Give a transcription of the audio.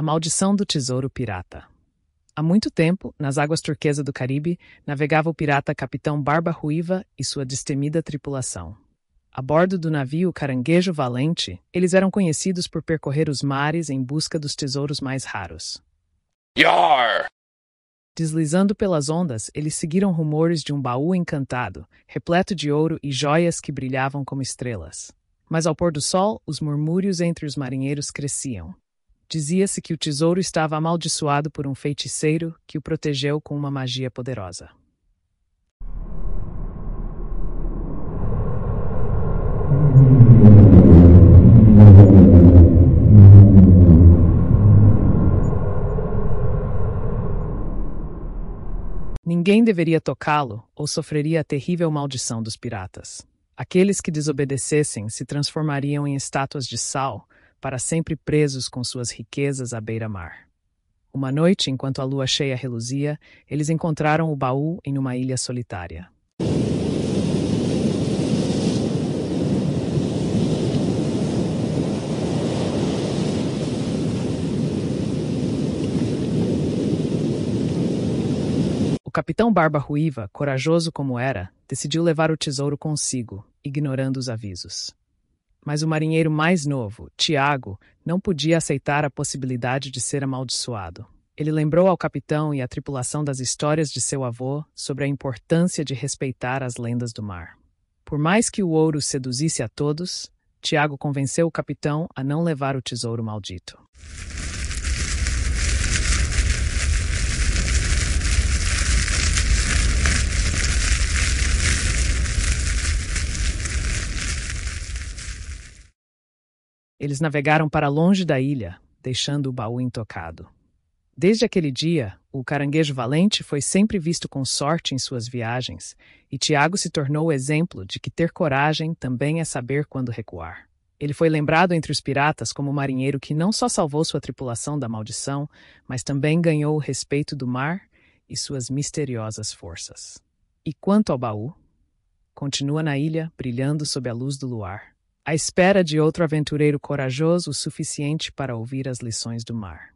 A maldição do tesouro pirata. Há muito tempo, nas águas turquesas do Caribe, navegava o pirata Capitão Barba Ruiva e sua destemida tripulação. A bordo do navio Caranguejo Valente, eles eram conhecidos por percorrer os mares em busca dos tesouros mais raros. Yar! Deslizando pelas ondas, eles seguiram rumores de um baú encantado, repleto de ouro e joias que brilhavam como estrelas. Mas ao pôr do sol, os murmúrios entre os marinheiros cresciam. Dizia-se que o tesouro estava amaldiçoado por um feiticeiro que o protegeu com uma magia poderosa. Ninguém deveria tocá-lo ou sofreria a terrível maldição dos piratas. Aqueles que desobedecessem se transformariam em estátuas de sal, para sempre presos com suas riquezas à beira-mar. Uma noite, enquanto a lua cheia reluzia, eles encontraram o baú em uma ilha solitária. O capitão Barba Ruiva, corajoso como era, decidiu levar o tesouro consigo, ignorando os avisos. Mas o marinheiro mais novo, Tiago, não podia aceitar a possibilidade de ser amaldiçoado. Ele lembrou ao capitão e à tripulação das histórias de seu avô sobre a importância de respeitar as lendas do mar. Por mais que o ouro seduzisse a todos, Tiago convenceu o capitão a não levar o tesouro maldito. Eles navegaram para longe da ilha, deixando o baú intocado. Desde aquele dia, o caranguejo valente foi sempre visto com sorte em suas viagens, e Tiago se tornou o exemplo de que ter coragem também é saber quando recuar. Ele foi lembrado entre os piratas como o marinheiro que não só salvou sua tripulação da maldição, mas também ganhou o respeito do mar e suas misteriosas forças. E quanto ao baú? Continua na ilha, brilhando sob a luz do luar à espera de outro aventureiro corajoso o suficiente para ouvir as lições do mar.